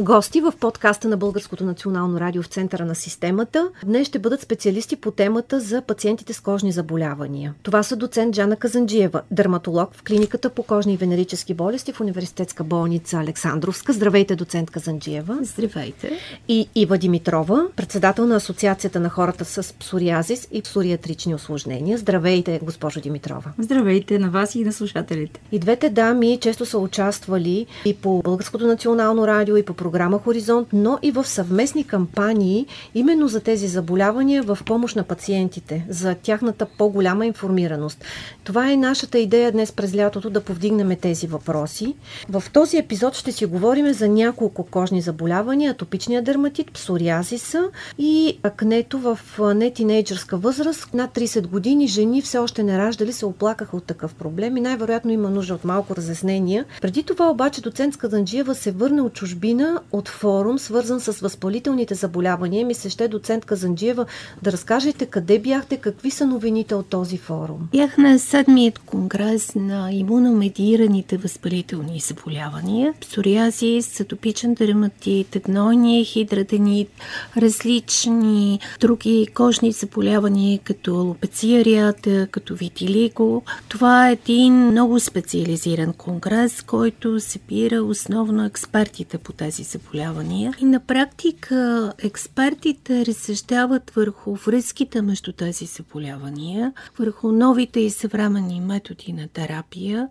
Гости в подкаста на Българското национално радио в центъра на системата днес ще бъдат специалисти по темата за пациентите с кожни заболявания. Това са доцент Джана Казанджиева, дерматолог в клиниката по кожни и венерически болести в университетска болница Александровска. Здравейте, доцент Казанджиева. Здравейте. И Ива Димитрова, председател на Асоциацията на хората с псориазис и псориатрични осложнения. Здравейте, госпожо Димитрова. Здравейте на вас и на слушателите. И двете дами често са участвали и по Българското национално радио, и по програма Хоризонт, но и в съвместни кампании именно за тези заболявания в помощ на пациентите, за тяхната по-голяма информираност. Това е нашата идея днес през лятото да повдигнем тези въпроси. В този епизод ще си говорим за няколко кожни заболявания, атопичния дерматит, псориазиса и акнето в нетинейджърска възраст. Над 30 години жени все още не раждали се оплакаха от такъв проблем и най-вероятно има нужда от малко разяснения. Преди това обаче доцент Скаданджиева се върне от чужбина от форум, свързан с възпалителните заболявания. Ми се ще доцент Казанджиева да разкажете къде бяхте, какви са новините от този форум. Бях на седмият конгрес на имуномедираните възпалителни заболявания. Псориазис, атопичен дерматит, гнойния хидратенит, различни други кожни заболявания, като алопеция ареата, като витилиго. Това е един много специализиран конгрес, който събира основно експертите по тези заболявания. И на практика експертите разсъждават върху връзките между тези заболявания, върху новите и съвременни методи на терапия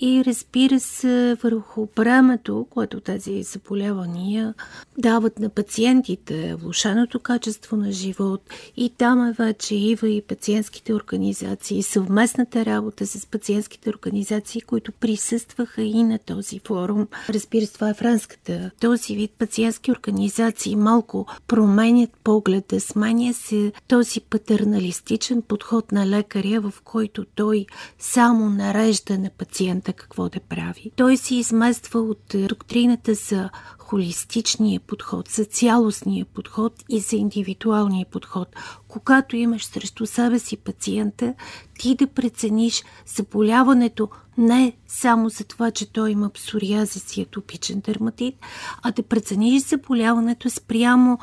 и разбира се върху бремето, което тези заболявания дават на пациентите, влушеното качество на живот и там е вече Ива и пациентските организации, съвместната работа с пациентските организации, които присъстваха и на този форум. Разбира се, това е франската. Този вид пациентски организации малко променят погледа, сменя се този патерналистичен подход на лекаря, в който той само нарежда на пациента пациента какво да прави. Той се измества от доктрината за холистичния подход, за цялостния подход и за индивидуалния подход. Когато имаш срещу себе си пациента, ти да прецениш заболяването не само за това, че той има псориазис и атопичен дерматит, а да прецениш заболяването спрямо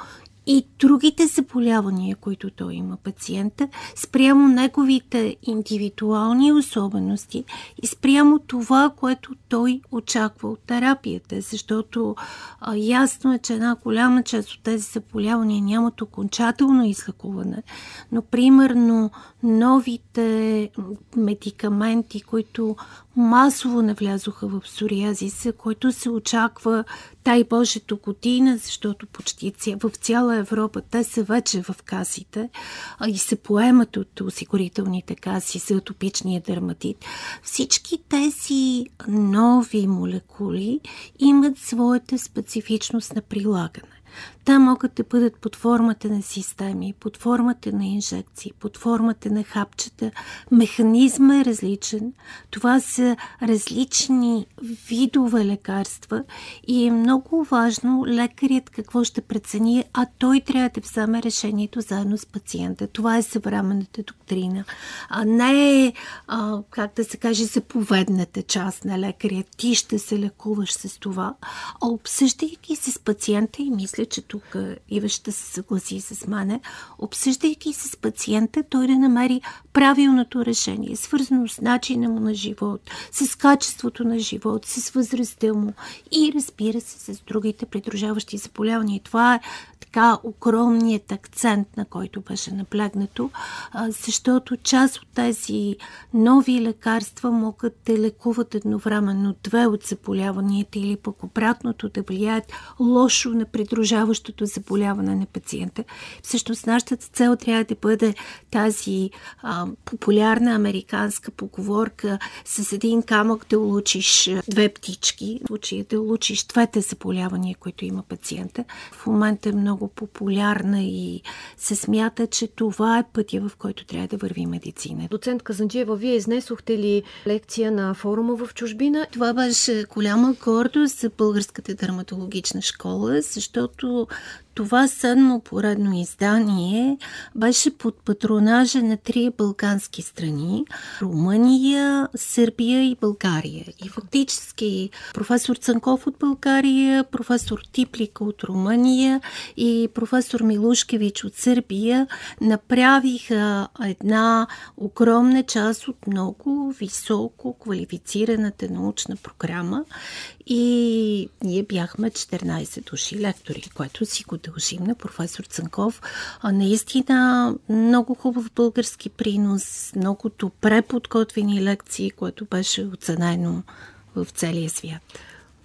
и другите заболявания, които той има пациента, спрямо неговите индивидуални особености и спрямо това, което той очаква от терапията, защото а, ясно е, че една голяма част от тези заболявания нямат окончателно излекуване, но примерно новите медикаменти, които масово навлязоха в псориазиса, който се очаква, дай Боже, до година, защото почти в цяла Европа те са вече в касите и се поемат от осигурителните каси за атопичния дерматит. Всички тези нови молекули имат своята специфичност на прилагане. Те могат да бъдат под формата на системи, под формата на инжекции, под формата на хапчета. Механизма е различен. Това са различни видове лекарства и е много важно лекарят какво ще прецени, а той трябва да вземе решението заедно с пациента. Това е съвременната доктрина. А не а, как да се каже, заповедната част на лекаря. Ти ще се лекуваш с това. А обсъждайки се с пациента и мисля, че тук Ива ще се съгласи с мене, обсъждайки с пациента, той да намери правилното решение, свързано с начина му на живот, с качеството на живот, с възрастта му и разбира се с другите придружаващи заболявания. Това е така огромният акцент, на който беше наблегнато, защото част от тези нови лекарства могат да лекуват едновременно две от заболяванията или пък обратното да влияят лошо на придружаващото заболяване на пациента. Всъщност нашата цел трябва да бъде тази а, популярна американска поговорка с един камък да улучиш две птички, в случая да улучиш двете заболявания, които има пациента. В момента е много много популярна и се смята, че това е пътя, в който трябва да върви медицина. Доцент Казанджиева, вие изнесохте ли лекция на форума в чужбина? Това беше голяма гордост за Българската дерматологична школа, защото това седмо поредно издание беше под патронажа на три балкански страни Румъния, Сърбия и България. И фактически професор Цанков от България, професор Типлика от Румъния и професор Милушкевич от Сърбия направиха една огромна част от много високо квалифицираната научна програма и ние бяхме 14 души лектори, което си го дължим на професор Цанков. Наистина много хубав български принос, много добре подготвени лекции, което беше оценено в целия свят.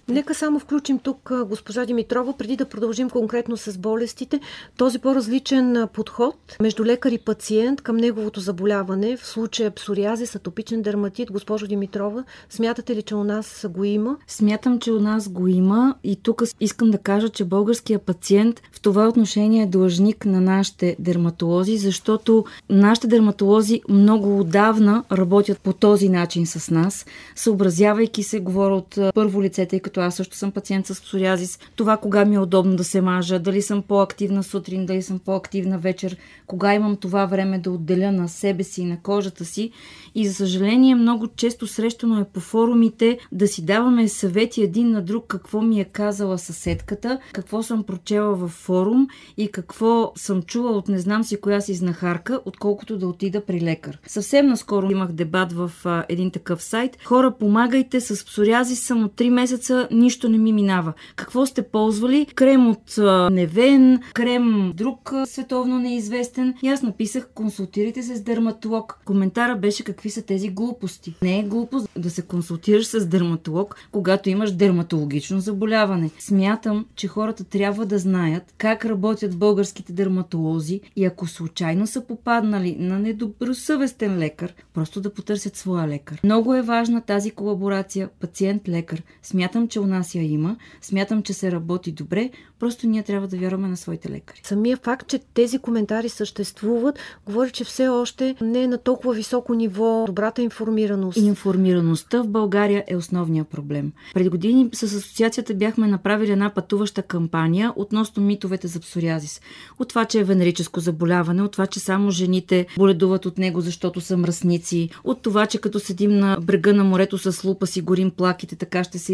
Нека само включим тук госпожа Димитрова, преди да продължим конкретно с болестите. Този по-различен подход между лекар и пациент към неговото заболяване, в случая псориазис, атопичен дерматит, госпожо Димитрова, смятате ли, че у нас го има? Смятам, че у нас го има и тук искам да кажа, че българския пациент в това отношение е длъжник на нашите дерматолози, защото нашите дерматолози много отдавна работят по този начин с нас, съобразявайки се, говоря от първо лице, тъй като като аз също съм пациент с псориазис, това кога ми е удобно да се мажа, дали съм по-активна сутрин, дали съм по-активна вечер, кога имам това време да отделя на себе си и на кожата си. И за съжаление много често срещано е по форумите да си даваме съвети един на друг какво ми е казала съседката, какво съм прочела във форум и какво съм чула от не знам си коя си знахарка, отколкото да отида при лекар. Съвсем наскоро имах дебат в а, един такъв сайт. Хора, помагайте с псориазис само 3 месеца нищо не ми минава. Какво сте ползвали? Крем от Невен, крем друг световно неизвестен. И аз написах, консултирайте се с дерматолог. Коментара беше какви са тези глупости. Не е глупост да се консултираш с дерматолог, когато имаш дерматологично заболяване. Смятам, че хората трябва да знаят как работят българските дерматолози и ако случайно са попаднали на недобросъвестен лекар, просто да потърсят своя лекар. Много е важна тази колаборация пациент-лекар. Смятам, че у нас я има. Смятам, че се работи добре. Просто ние трябва да вярваме на своите лекари. Самия факт, че тези коментари съществуват, говори, че все още не е на толкова високо ниво добрата информираност. Информираността в България е основният проблем. Преди години с асоциацията бяхме направили една пътуваща кампания относно митовете за псориазис. От това, че е венерическо заболяване, от това, че само жените боледуват от него, защото са мръсници, от това, че като седим на брега на морето с лупа си горим плаките, така ще се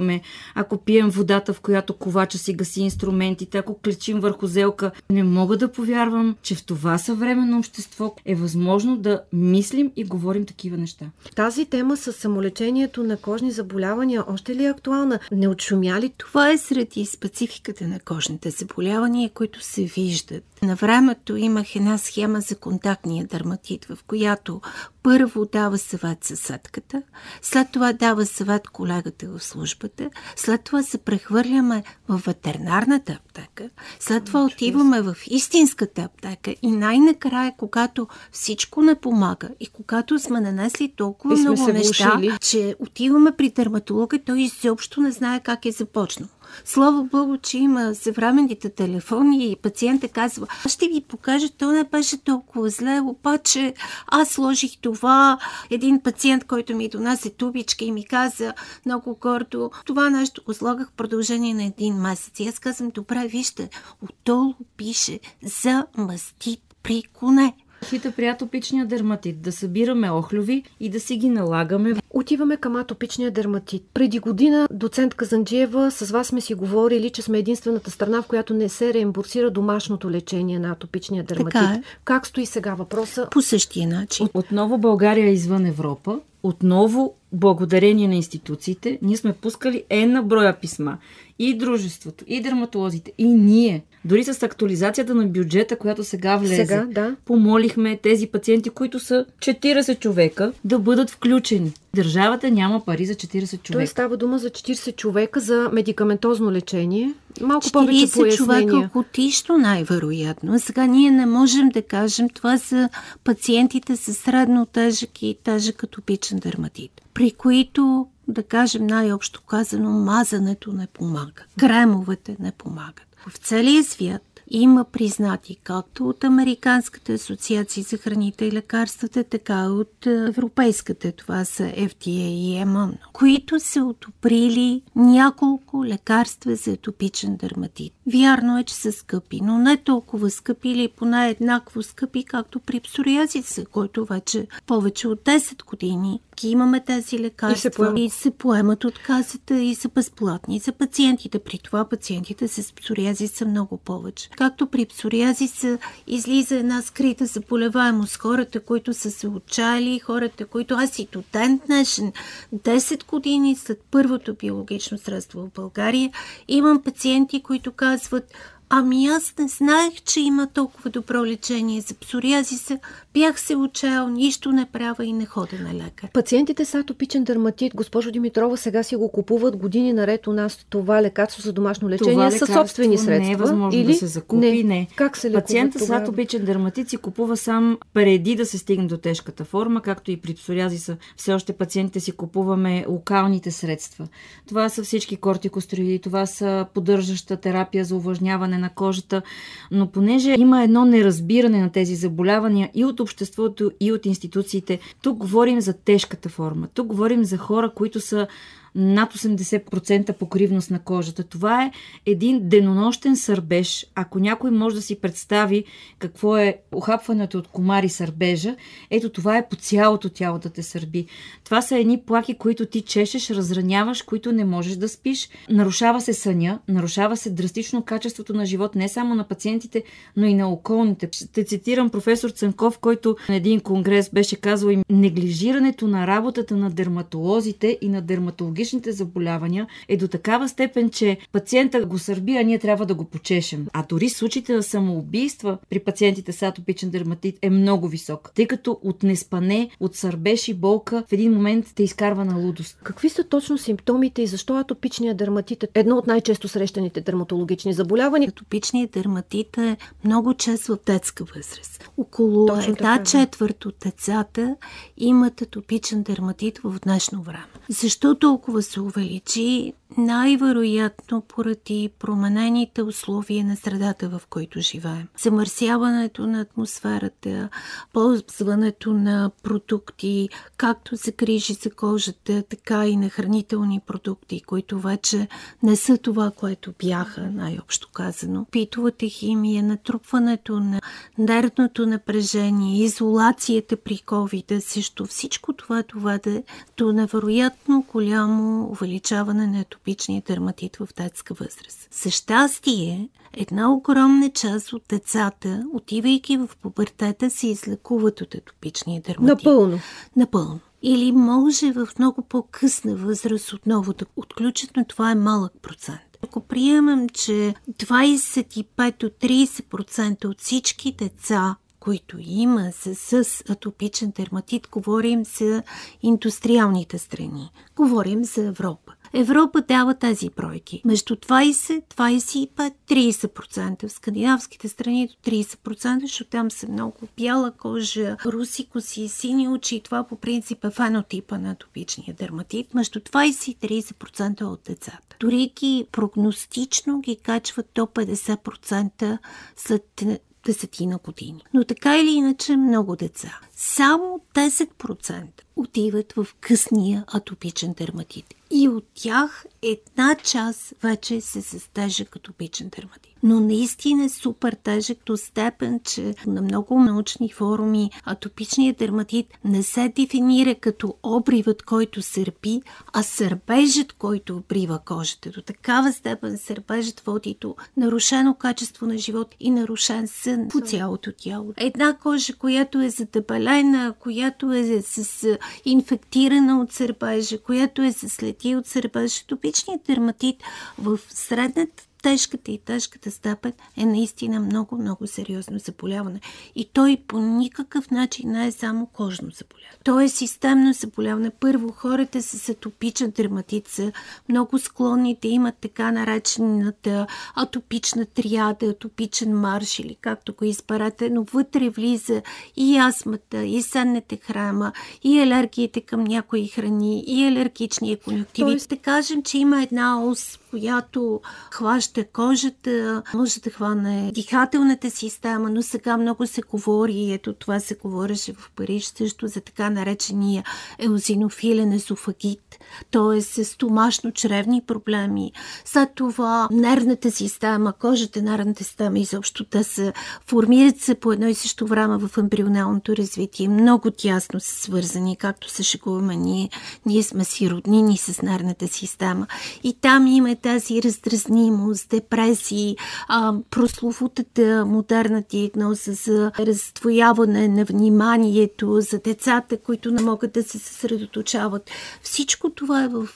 излекуваме. Ако пием водата, в която ковача си гаси инструментите, ако клечим върху зелка. Не мога да повярвам, че в това съвременно общество е възможно да мислим и говорим такива неща. Тази тема с самолечението на кожни заболявания още ли е актуална? Не отшумя ли? Това е среди спецификата на кожните заболявания, които се виждат. На времето имах една схема за контактния дерматит, в която първо дава съвет съседката, след това дава съвет колегата в службата, след това се прехвърляме в ветеринарната аптека, след това отиваме в истинската аптека и най-накрая, когато всичко не помага и когато сме нанесли толкова много неща, че отиваме при дерматолога, той изобщо не знае как е започнал. Слава Богу, че има съвременните телефони и пациента казва, аз ще ви покажа, то не беше толкова зле, обаче аз сложих това. Един пациент, който ми донесе тубичка и ми каза много гордо, това нещо го слагах в продължение на един месец. И аз казвам, добре, вижте, отдолу пише за мастит при коне. Хита при атопичния дерматит. Да събираме охлюви и да си ги налагаме. Отиваме към атопичния дерматит. Преди година доцент Казанджиева с вас сме си говорили, че сме единствената страна, в която не се реимбурсира домашното лечение на атопичния дерматит. Така е. Как стои сега въпроса? По същия начин. Отново България е извън Европа. Отново, благодарение на институциите, ние сме пускали една броя писма. И дружеството, и дерматолозите, и ние дори с актуализацията на бюджета, която сега влезе, сега, да. помолихме тези пациенти, които са 40 човека, да бъдат включени. Държавата няма пари за 40 човека. Той става дума за 40 човека за медикаментозно лечение. Малко повече пояснения. човека годишно най-вероятно. Сега ние не можем да кажем това за пациентите с средно тежък и тежък атопичен дерматит, при които да кажем най-общо казано, мазането не помага. Кремовете не помагат. В целия свят има признати както от Американската асоциация за храните и лекарствата, така и от Европейската. Това са FDA и EMA, които са одобрили няколко лекарства за атопичен дерматит. Вярно е, че са скъпи, но не толкова скъпи или поне еднакво скъпи, както при псориазиса, който вече повече от 10 години ги имаме тези лекарства и се, поемат. и се поемат от касата и са безплатни за пациентите. При това пациентите с псориазис са много повече. Както при псориазиса излиза една скрита заболеваемост. Хората, които са се отчаяли, хората, които аз и до ден днешен, 10 години след първото биологично средство в България, имам пациенти, които казват was what Ами аз не знаех, че има толкова добро лечение за псориазиса. Бях се учал, нищо не правя и не ходя на лекар. Пациентите с атопичен дерматит, госпожо Димитрова, сега си го купуват години наред у нас това лекарство за домашно лечение със собствени средства. Не е възможно или... да се закупи. Не. не. Как се Пациента с атопичен дерматит си купува сам преди да се стигне до тежката форма, както и при псориазиса. Все още пациентите си купуваме локалните средства. Това са всички кортикостроиди, това са поддържаща терапия за увлажняване на кожата, но понеже има едно неразбиране на тези заболявания и от обществото, и от институциите, тук говорим за тежката форма. Тук говорим за хора, които са над 80% покривност на кожата. Това е един денонощен сърбеж. Ако някой може да си представи какво е охапването от комари сърбежа, ето това е по цялото тяло да те сърби. Това са едни плаки, които ти чешеш, разраняваш, които не можеш да спиш. Нарушава се съня, нарушава се драстично качеството на живот не само на пациентите, но и на околните. Ще цитирам професор Цанков, който на един конгрес беше казал им неглижирането на работата на дерматолозите и на дерматологите онкологичните заболявания е до такава степен, че пациента го сърби, а ние трябва да го почешем. А дори случаите на самоубийства при пациентите с атопичен дерматит е много висок, тъй като от неспане, от сърбеж и болка в един момент те изкарва на лудост. Какви са точно симптомите и защо атопичният дерматит е едно от най-често срещаните дерматологични заболявания? Атопичният дерматит е много често в детска възраст. Около Точно една така, четвърт от децата имат атопичен дерматит в днешно време. Защо толкова толкова се увеличи, най-вероятно поради променените условия на средата, в който живеем. Замърсяването на атмосферата, ползването на продукти, както за грижи за кожата, така и на хранителни продукти, които вече не са това, което бяха, най-общо казано. Питовата химия, натрупването на нервното напрежение, изолацията при COVID, също всичко това доведе до невероятно голямо увеличаване на атопичния дерматит в детска възраст. За щастие, една огромна част от децата, отивайки в пубертета, се излекуват от атопичния дерматит. Напълно. Напълно. Или може в много по-късна възраст отново да отключат, но това е малък процент. Ако приемем, че 25 до 30% от всички деца които има с, с атопичен дерматит, говорим за индустриалните страни. Говорим за Европа. Европа дава тези бройки. Между 20, 25, 30%. В скандинавските страни до 30%, защото там са много бяла кожа, руси коси, сини очи. Това по принцип е фенотипа на атопичния дерматит. Между 20 и 30% от децата. Дори ги прогностично ги качват до 50% след десетина години. Но така или иначе много деца. Само 10% отиват в късния атопичен дерматит. И от тях една част вече се състежа като пичен дерматит но наистина е супер тежък до степен, че на много научни форуми атопичният дерматит не се дефинира като обривът, който сърпи, а сърбежът, който обрива кожата. До такава степен сърбежът води до нарушено качество на живот и нарушен сън по цялото тяло. Една кожа, която е задебелена, която е с инфектирана от сърбежа, която е с следи от сърбежа, атопичният дерматит в средната тежката и тежката степен е наистина много, много сериозно заболяване. И той по никакъв начин не е само кожно заболяване. То е системно заболяване. Първо, хората с атопичен дерматит са много склонни да имат така наречената атопична триада, атопичен марш или както го изберете, но вътре влиза и астмата, и сенната храма, и алергиите към някои храни, и алергичния конюктивит. Тоест... Да кажем, че има една ос, която хваща кожата, може да хване дихателната система, но сега много се говори, ето това се говореше в Париж също за така наречения еозинофилен есофагит, т.е. стомашно-чревни проблеми. След това нервната система, кожата, нервната система изобщо да се формират се по едно и също време в ембрионалното развитие. Много тясно са свързани, както се шегуваме ние. Ние сме си роднини с нервната система. И там има тази раздразнимост, депресии, а, прословутата модерна диагноза за раздвояване на вниманието, за децата, които не могат да се съсредоточават. Всичко това е в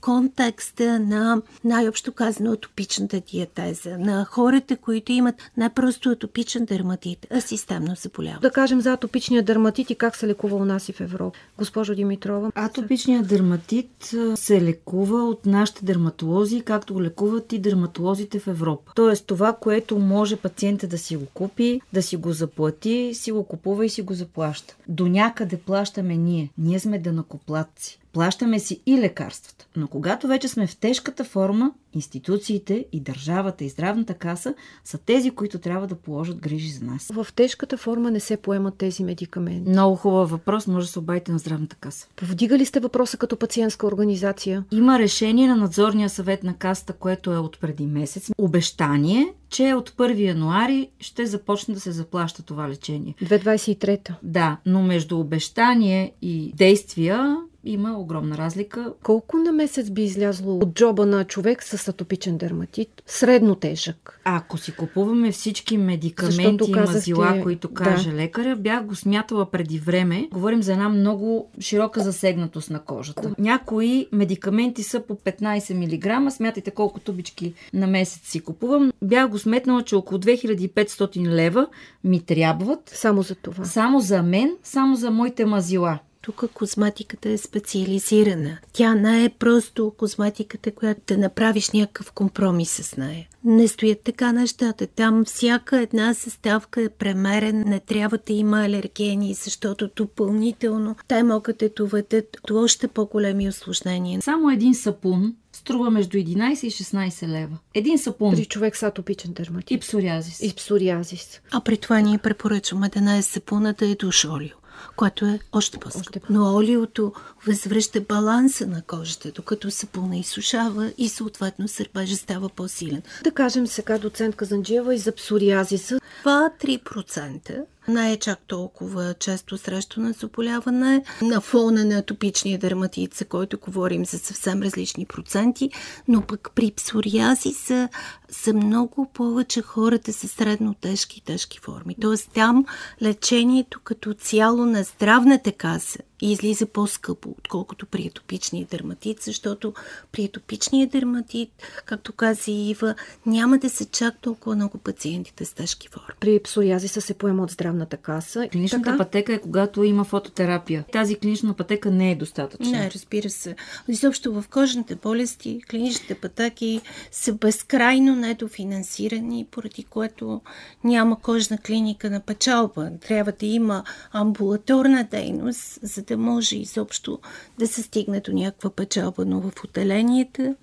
контекста на най-общо казано атопичната диатеза, на хората, които имат не просто атопичен дерматит, а системно заболяване. Да кажем за атопичния дерматит и как се лекува у нас и в Европа. Госпожо Димитрова. Атопичният дерматит се лекува от нашите дерматолози, както го лекуват и дерматолозите в Европа. Тоест това, което може пациента да си го купи, да си го заплати, си го купува и си го заплаща. До някъде плащаме ние. Ние сме дънакоплатци. Плащаме си и лекарствата. Но когато вече сме в тежката форма, институциите и държавата и здравната каса са тези, които трябва да положат грижи за нас. В тежката форма не се поемат тези медикаменти. Много хубав въпрос, може да се обадите на здравната каса. Повдигали сте въпроса като пациентска организация? Има решение на надзорния съвет на каста, което е от преди месец. Обещание, че от 1 януари ще започне да се заплаща това лечение. 2023. Да, но между обещание и действия има огромна разлика. Колко на месец би излязло от джоба на човек с атопичен дерматит? Средно тежък. Ако си купуваме всички медикаменти и мазила, които каже да. лекаря, бях го смятала преди време. Говорим за една много широка засегнатост на кожата. Някои медикаменти са по 15 мг. Смятайте колко тубички на месец си купувам. Бях го сметнала, че около 2500 лева ми трябват. Само за това. Само за мен, само за моите мазила. Тук козметиката е специализирана. Тя не е просто козметиката, която да направиш някакъв компромис с нея. Не стоят така нещата. Там всяка една съставка е премерен, не трябва да има алергени, защото допълнително те могат да доведат до още по-големи осложнения. Само един сапун струва между 11 и 16 лева. Един сапун. При човек с атопичен дерматит. И псориазис. И псориазис. А при това ние препоръчваме да не е сапуна, да е душолио което е още по-скъпо. Но олиото възвръща баланса на кожата, докато се изсушава и съответно сърпежа става по-силен. Да кажем сега доцент Казанджиева и за псориазиса. 2-3% не е чак толкова често срещано заболяване. На фона на атопичния дерматит, за който говорим за съвсем различни проценти, но пък при псориази са, са много повече хората с средно тежки и тежки форми. Тоест там лечението като цяло на здравната каса и излиза по-скъпо, отколкото при атопичния дерматит, защото при атопичния дерматит, както каза Ива, няма да се чак толкова много пациентите с тежки форми. При псориазиса се поема от здравната каса. Клиничната така? пътека е когато има фототерапия. Тази клинична пътека не е достатъчна. Не, разбира се. Изобщо в кожните болести клиничните пътеки са безкрайно недофинансирани, поради което няма кожна клиника на печалба. Трябва да има амбулаторна дейност, за да може изобщо да се стигне до някаква печалба, но в отделенията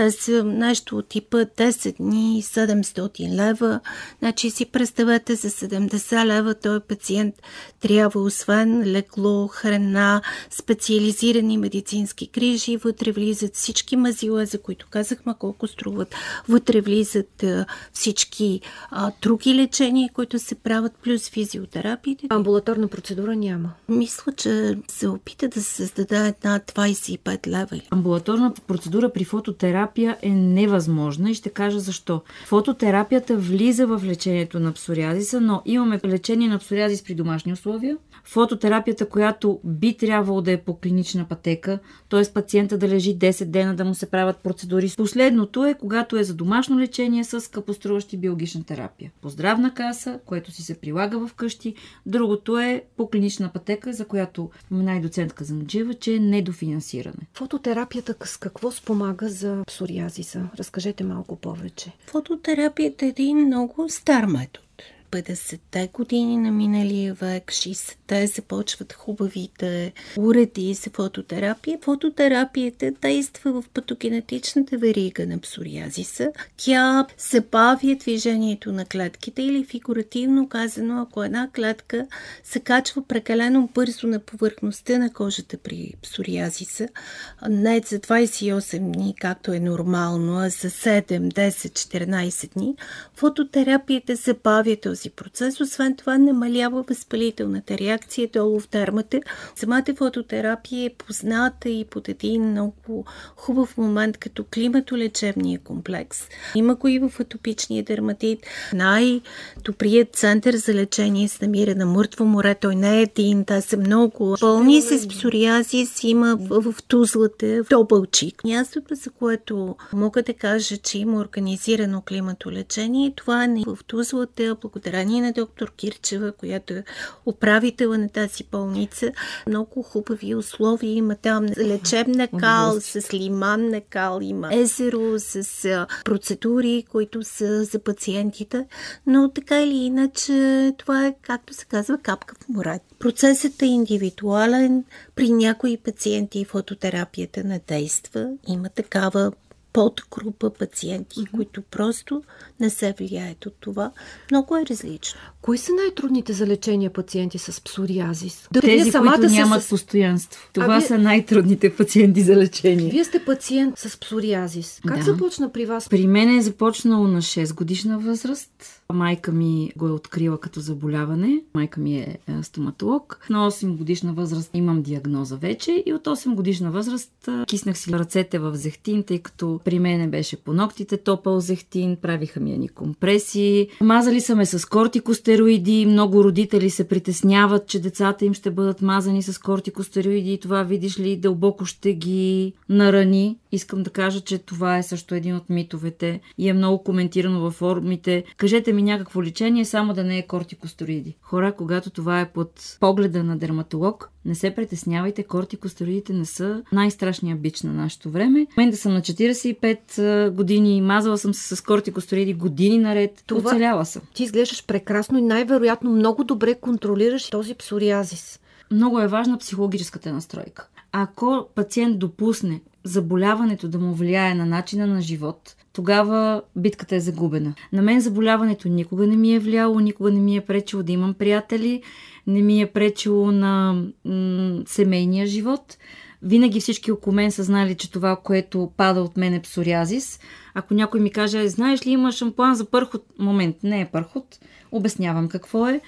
те са нещо от типа 10 дни, 700 лева. Значи си представете за 70 лева този пациент трябва освен лекло, храна, специализирани медицински грижи, вътре влизат всички мазила, за които казахме колко струват, вътре влизат всички а, други лечения, които се правят, плюс физиотерапиите. Амбулаторна процедура няма. Мисля, че се опита да се създаде една 25 лева. Амбулаторна процедура при фототерапия е невъзможна и ще кажа защо. Фототерапията влиза в лечението на псориазиса, но имаме лечение на псориазис при домашни условия, фототерапията, която би трябвало да е по клинична пътека, т.е. пациента да лежи 10 дена да му се правят процедури. Последното е, когато е за домашно лечение с скъпоструващи биологична терапия. По здравна каса, което си се прилага в къщи. Другото е по клинична пътека, за която спомена и доцентка Занджива, че е недофинансиране. Фототерапията с какво спомага за псориазиса? Разкажете малко повече. Фототерапията е един много стар метод 50-те години на миналия век, 60-те започват хубавите уреди за фототерапия. Фототерапията действа в патогенетичната верига на псориазиса. Тя забавя движението на клетките или фигуративно казано, ако една клетка се качва прекалено бързо на повърхността на кожата при псориазиса, не за 28 дни, както е нормално, а за 7, 10, 14 дни, фототерапията забавя този процес. Освен това, намалява възпалителната реакция долу в дермата. Самата фототерапия е позната и под един много хубав момент като климатолечебния комплекс. Има го и в атопичния дерматит. Най-добрият център за лечение се намира на Мъртво море. Той не е един, те са много. Пълни с псориазис има в, в Тузлата, в Добълчик. Мястото, за което мога да кажа, че има организирано климатолечение, това е в Тузлата, благодарение на доктор Кирчева, която е управител на тази болница. Много хубави условия има там. Лечебна кал, с лиман на кал, има езеро с процедури, които са за пациентите. Но така или иначе, това е, както се казва, капка в море. Процесът е индивидуален. При някои пациенти фототерапията не действа. Има такава подгрупа пациенти, mm-hmm. които просто не се влияят от това. Много е различно. Кои са най-трудните за лечение пациенти с псориазис? Да, Тези, които нямат с... постоянство. Това вие... са най-трудните пациенти за лечение. Вие сте пациент с псориазис. Как да. започна при вас? При мен е започнало на 6 годишна възраст. Майка ми го е открила като заболяване. Майка ми е, е стоматолог. На 8 годишна възраст имам диагноза вече и от 8 годишна възраст киснах си ръцете в зехтин, тъй като при мене беше по ногтите топъл зехтин, правиха ми ни компресии. Мазали са ме с кортикостероиди. Много родители се притесняват, че децата им ще бъдат мазани с кортикостероиди и това, видиш ли, дълбоко ще ги нарани. Искам да кажа, че това е също един от митовете и е много коментирано във форумите. Кажете ми някакво лечение, само да не е кортикостероиди. Хора, когато това е под погледа на дерматолог, не се притеснявайте, кортикостероидите не са най-страшният бич на нашето време. Мен да съм на 45 години, мазала съм се с кортикостероиди години наред, това, оцеляла съм. Ти изглеждаш прекрасно и най-вероятно много добре контролираш този псориазис. Много е важна психологическата настройка. Ако пациент допусне заболяването да му влияе на начина на живот, тогава битката е загубена. На мен заболяването никога не ми е влияло, никога не ми е пречило да имам приятели, не ми е пречило на м- семейния живот. Винаги всички около мен са знали, че това, което пада от мен е псориазис. Ако някой ми каже, знаеш ли, има шампуан за пърхот, момент, не е пърхот, обяснявам какво е.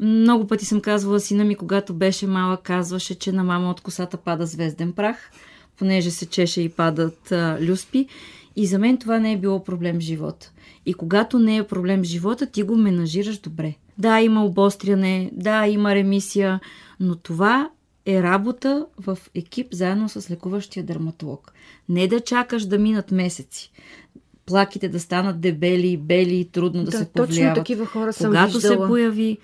Много пъти съм казвала сина ми, когато беше малък, казваше, че на мама от косата пада звезден прах, понеже се чеше и падат а, люспи. И за мен това не е било проблем в живота. И когато не е проблем в живота, ти го менажираш добре. Да, има обостряне, да, има ремисия, но това е работа в екип заедно с лекуващия дерматолог. Не да чакаш да минат месеци. Плаките да станат дебели, бели и трудно да, да се повлияват. Точно такива хора съм Когато се появи,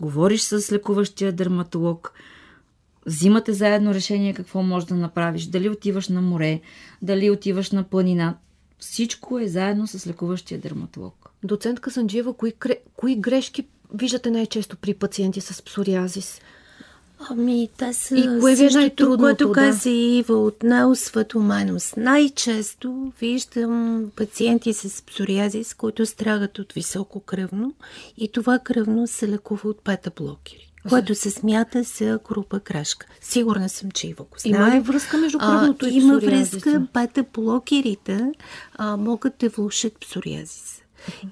говориш с лекуващия дерматолог, взимате заедно решение какво можеш да направиш. Дали отиваш на море, дали отиваш на планина. Всичко е заедно с лекуващия дерматолог. Доцент Касанджиева, кои, кои грешки виждате най-често при пациенти с псориазис? Ами, те са и кое ви е най-трудното, което да? каза Ива от неосведоменост. Най-често виждам пациенти с псориазис, които страдат от високо кръвно и това кръвно се лекува от пета-блокери което се смята за група крашка. Сигурна съм, че Ива го знае. Има ли връзка между кръвното а, и Има връзка, бета-блокерите могат да влушат псориазис.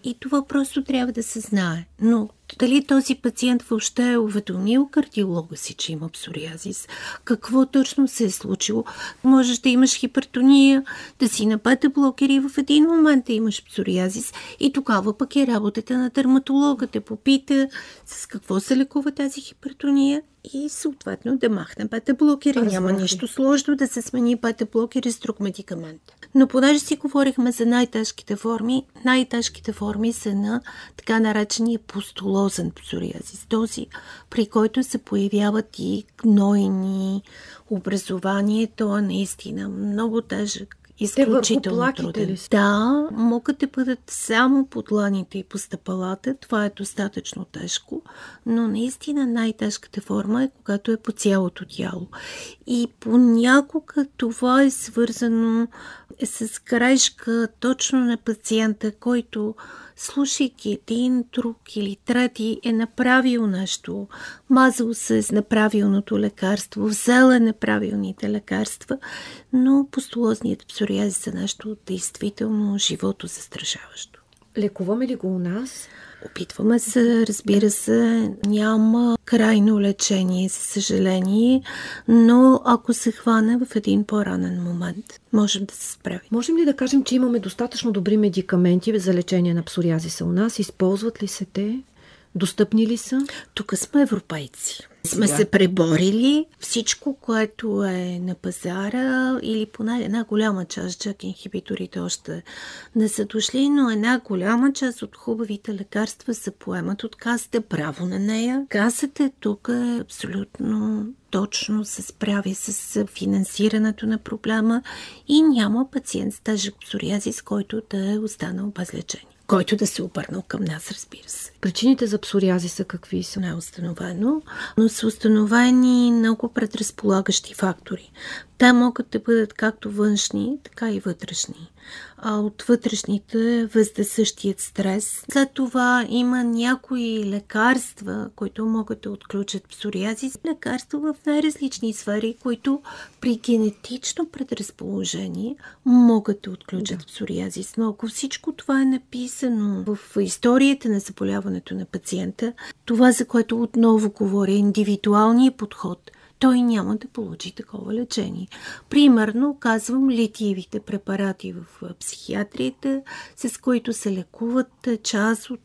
И това просто трябва да се знае. Но дали този пациент въобще е уведомил кардиолога си, че има псориазис? Какво точно се е случило? Можеш да имаш хипертония, да си на блокери в един момент да имаш псориазис и тогава пък е работата на дерматолога да попита с какво се лекува тази хипертония и съответно да махне бета-блокери. Няма нищо сложно да се смени бета-блокери с друг медикамент. Но понеже си говорихме за най-тежките форми, най-тежките форми са на така наречения пустолозен псориазис. Този, при който се появяват и гнойни образование, то е наистина много тежък изключително Те труден. ли са? Да, могат да бъдат само по дланите и по стъпалата. Това е достатъчно тежко, но наистина най-тежката форма е когато е по цялото тяло. И понякога това е свързано с краешка точно на пациента, който слушайки един, друг или трети е направил нещо, мазал се с неправилното лекарство, взел е неправилните лекарства, но постулозният псориазис е нещо действително живото застрашаващо. Лекуваме ли го у нас? Опитваме се, разбира се, няма крайно лечение, за съжаление, но ако се хване в един по-ранен момент, можем да се справим. Можем ли да кажем, че имаме достатъчно добри медикаменти за лечение на псориазиса у нас? Използват ли се те? Достъпни ли са? Тук сме европейци. Сме се преборили. Всичко, което е на пазара или поне една голяма част, чак инхибиторите още не са дошли, но една голяма част от хубавите лекарства се поемат от касата, право на нея. Касата тук е абсолютно точно се справи с финансирането на проблема и няма пациент с тежък псориазис, който да е останал без лечение който да се обърнал към нас, разбира се. Причините за псориазиса какви са? Не е установено, но са установени много предразполагащи фактори. Те могат да бъдат както външни, така и вътрешни. А от вътрешните възда същият стрес. След това има някои лекарства, които могат да отключат псориазис. Лекарства в най-различни сфери, които при генетично предразположение могат да отключат да. псориазис. Но ако всичко това е написано в историята на заболяването на пациента, това, за което отново говоря, индивидуалният подход – той няма да получи такова лечение. Примерно, казвам литиевите препарати в психиатрията, с които се лекуват част от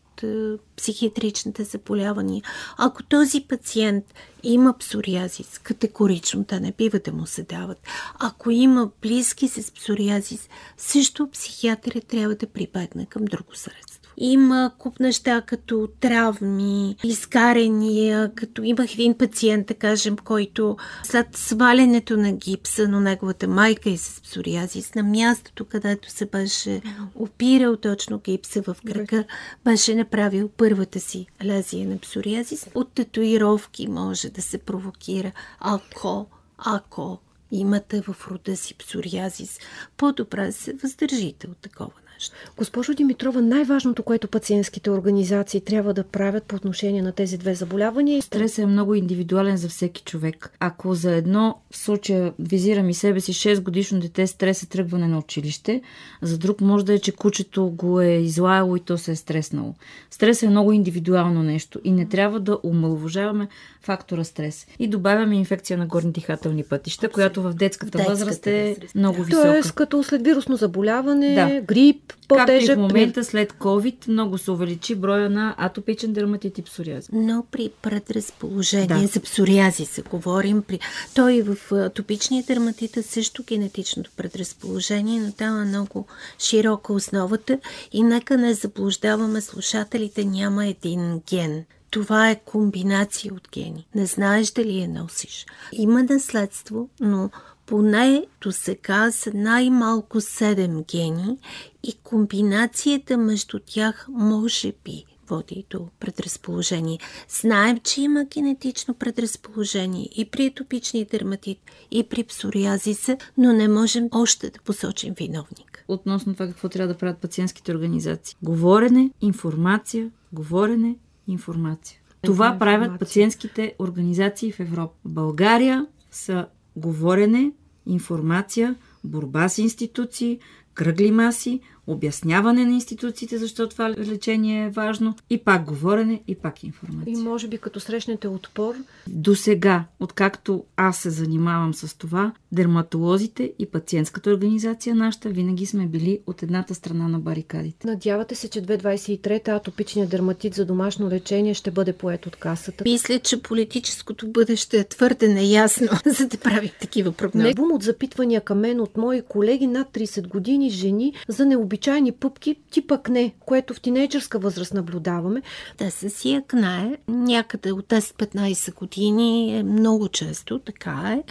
психиатричните заболявания. Ако този пациент има псориазис, категорично да не бива да му се дават. Ако има близки с псориазис, също психиатрия трябва да прибегне към друго средство. Има куп неща като травми, изкарения, като имах един пациент, да кажем, който след свалянето на гипса, но неговата майка е с псориазис, на мястото, където се беше опирал точно гипса в кръка, беше направил първата си лезия на псориазис. От татуировки може да се провокира, ако, ако имате в рода си псориазис, по-добре се въздържите от такова нещо. Госпожо Димитрова, най-важното, което пациентските организации трябва да правят по отношение на тези две заболявания... Стресът е много индивидуален за всеки човек. Ако за едно в случая визирам и себе си 6 годишно дете стрес е тръгване на училище, за друг може да е, че кучето го е излаяло и то се е стреснало. Стрес е много индивидуално нещо и не трябва да омалвожаваме фактора стрес. И добавяме инфекция на горни дихателни пътища, която в детската, детската възраст е възраст. много висока. Тоест, като след вирусно заболяване, да. грип, по-тежък. Както и в момента след COVID много се увеличи броя на атопичен дерматит и псориаз. Но при предразположение да. за псориазис говорим. При... Той в атопичния дерматит е също генетичното предразположение, но там е много широка основата и нека не заблуждаваме слушателите, няма един ген. Това е комбинация от гени. Не знаеш дали я носиш. Има наследство, но поне до сега са най-малко 7 гени и комбинацията между тях може би води до предразположение. Знаем, че има генетично предразположение и при етопичния дерматит, и при псориазиса, но не можем още да посочим виновник. Относно това какво трябва да правят пациентските организации. Говорене, информация, говорене, информация. Това правят пациентските организации в Европа. България са говорене, информация, борба с институции, кръгли маси, обясняване на институциите, защо това лечение е важно и пак говорене и пак информация. И може би като срещнете отпор? До сега, откакто аз се занимавам с това, дерматолозите и пациентската организация нашата винаги сме били от едната страна на барикадите. Надявате се, че 2023 атопичният дерматит за домашно лечение ще бъде поет от касата? Мисля, че политическото бъдеще е твърде неясно, за да правим такива прогнози. Не бум от запитвания към мен от мои колеги над 30 години жени за необичайни пъпки тип акне, което в тинейджърска възраст наблюдаваме. Да, с си акне някъде от 10-15 години е много често, така е.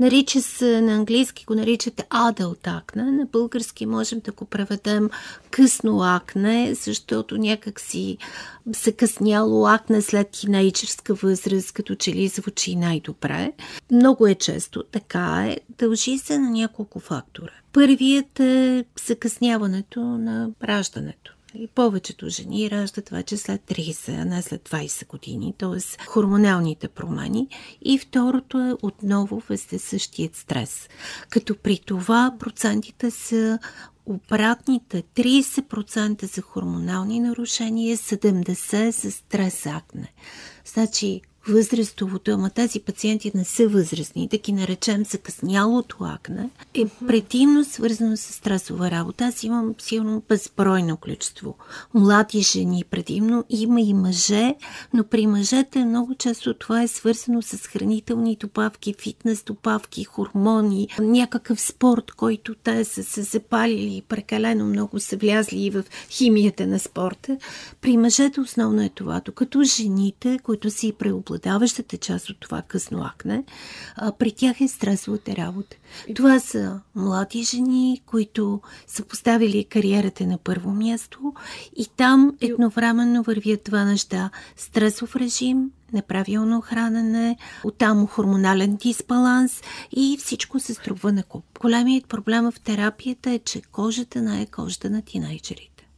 Нарича се, на английски го наричат adult акне, на български можем да го преведем късно акне, защото някак си се късняло акне след тинейджерска възраст, като че ли звучи най-добре. Много е често, така е. Дължи се на няколко фактора. Първият е закъсняването на раждането. И повечето жени раждат вече след 30, а не след 20 години, т.е. хормоналните промени. И второто е отново същият стрес. Като при това процентите са обратните 30% за хормонални нарушения, 70% за стрес акне. Значи възрастовото, ама тези пациенти не са възрастни, да ги наречем закъснялото акне, е предимно свързано с стресова работа. Аз имам силно безбройно количество млади жени, предимно има и мъже, но при мъжете много често това е свързано с хранителни добавки, фитнес добавки, хормони, някакъв спорт, който те са се запалили прекалено много са влязли и в химията на спорта. При мъжете основно е това, докато жените, които си преобладават преобладаващата част от това късно акне, а, при тях е стресовата работа. Това са млади жени, които са поставили кариерата на първо място и там едновременно вървят два неща. Стресов режим, неправилно хранене, оттам хормонален дисбаланс и всичко се струва на куп. Големият проблем в терапията е, че кожата не е кожата на тинайджерите.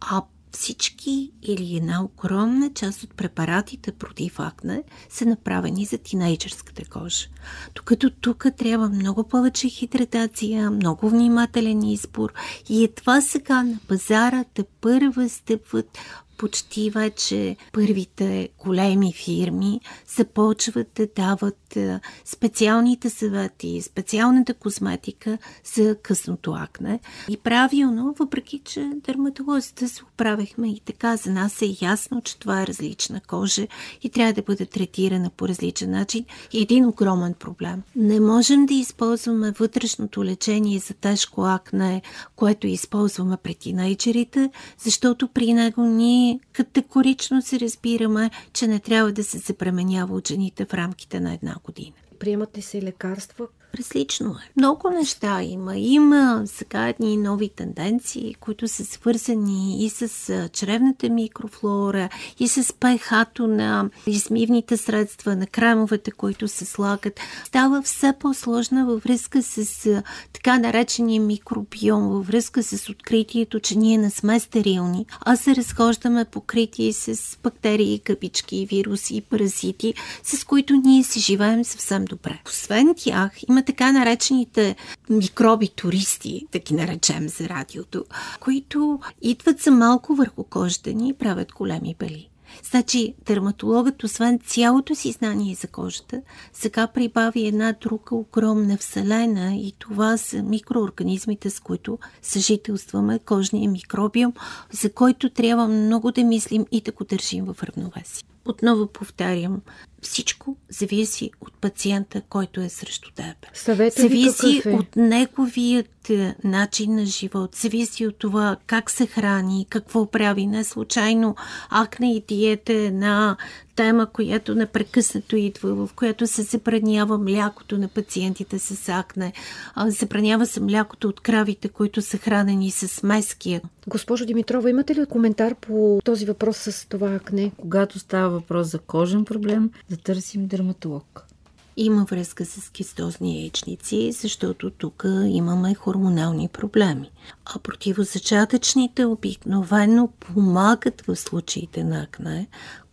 А всички или една огромна част от препаратите против акне са направени за тинейджърската кожа. Докато тук трябва много повече хидратация, много внимателен избор и едва сега на пазара те първа стъпват почти вече първите големи фирми започват да дават е, специалните съвети, специалната козметика за късното акне. И правилно, въпреки че дерматолозите се оправихме и така, за нас е ясно, че това е различна кожа и трябва да бъде третирана по различен начин. Един огромен проблем. Не можем да използваме вътрешното лечение за тежко акне, което използваме при тинейджерите, защото при него ние категорично се разбираме, че не трябва да се запременява от жените в рамките на една година. Приемат ли се лекарства, различно е. Много неща има. Има сега едни нови тенденции, които са свързани и с чревната микрофлора, и с пехато на измивните средства, на кремовете, които се слагат. Става все по-сложна във връзка с така наречения микробиом, във връзка с откритието, че ние не сме стерилни, а се разхождаме покрити с бактерии, къпички, вируси и паразити, с които ние си живеем съвсем добре. Освен тях, има така наречените микроби туристи, да ги наречем за радиото, които идват за малко върху кожата ни и правят големи бели. Значи, дерматологът, освен цялото си знание за кожата, сега прибави една друга огромна вселена и това са микроорганизмите, с които съжителстваме, кожния микробиум, за който трябва много да мислим и да го държим в равновесие. Отново повтарям, всичко зависи от пациента, който е срещу теб. Съветът зависи е? от неговият е, начин на живот, зависи от това как се храни, какво прави. Не случайно акне и диета е една тема, която непрекъснато идва, в която се забранява млякото на пациентите с акне. Забранява се млякото от кравите, които са хранени с меския. Госпожо Димитрова, имате ли коментар по този въпрос с това акне? Когато става въпрос за кожен проблем, да търсим дерматолог. Има връзка с кистозни яичници, защото тук имаме хормонални проблеми. А противозачатъчните обикновено помагат в случаите на акне.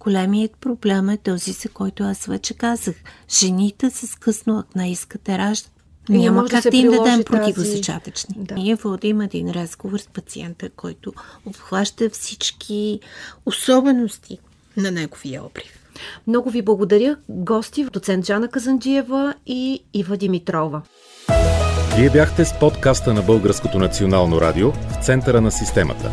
Големият проблем е този, за който аз вече казах. Жените с късно акне искат да раждат. Няма как да, да им дадем противозачатъчни. Да. Ние водим един разговор с пациента, който обхваща всички особености на неговия обрив. Много ви благодаря, гости, доцент Жана Казанджиева и Ива Димитрова. Вие бяхте с подкаста на Българското национално радио в центъра на системата.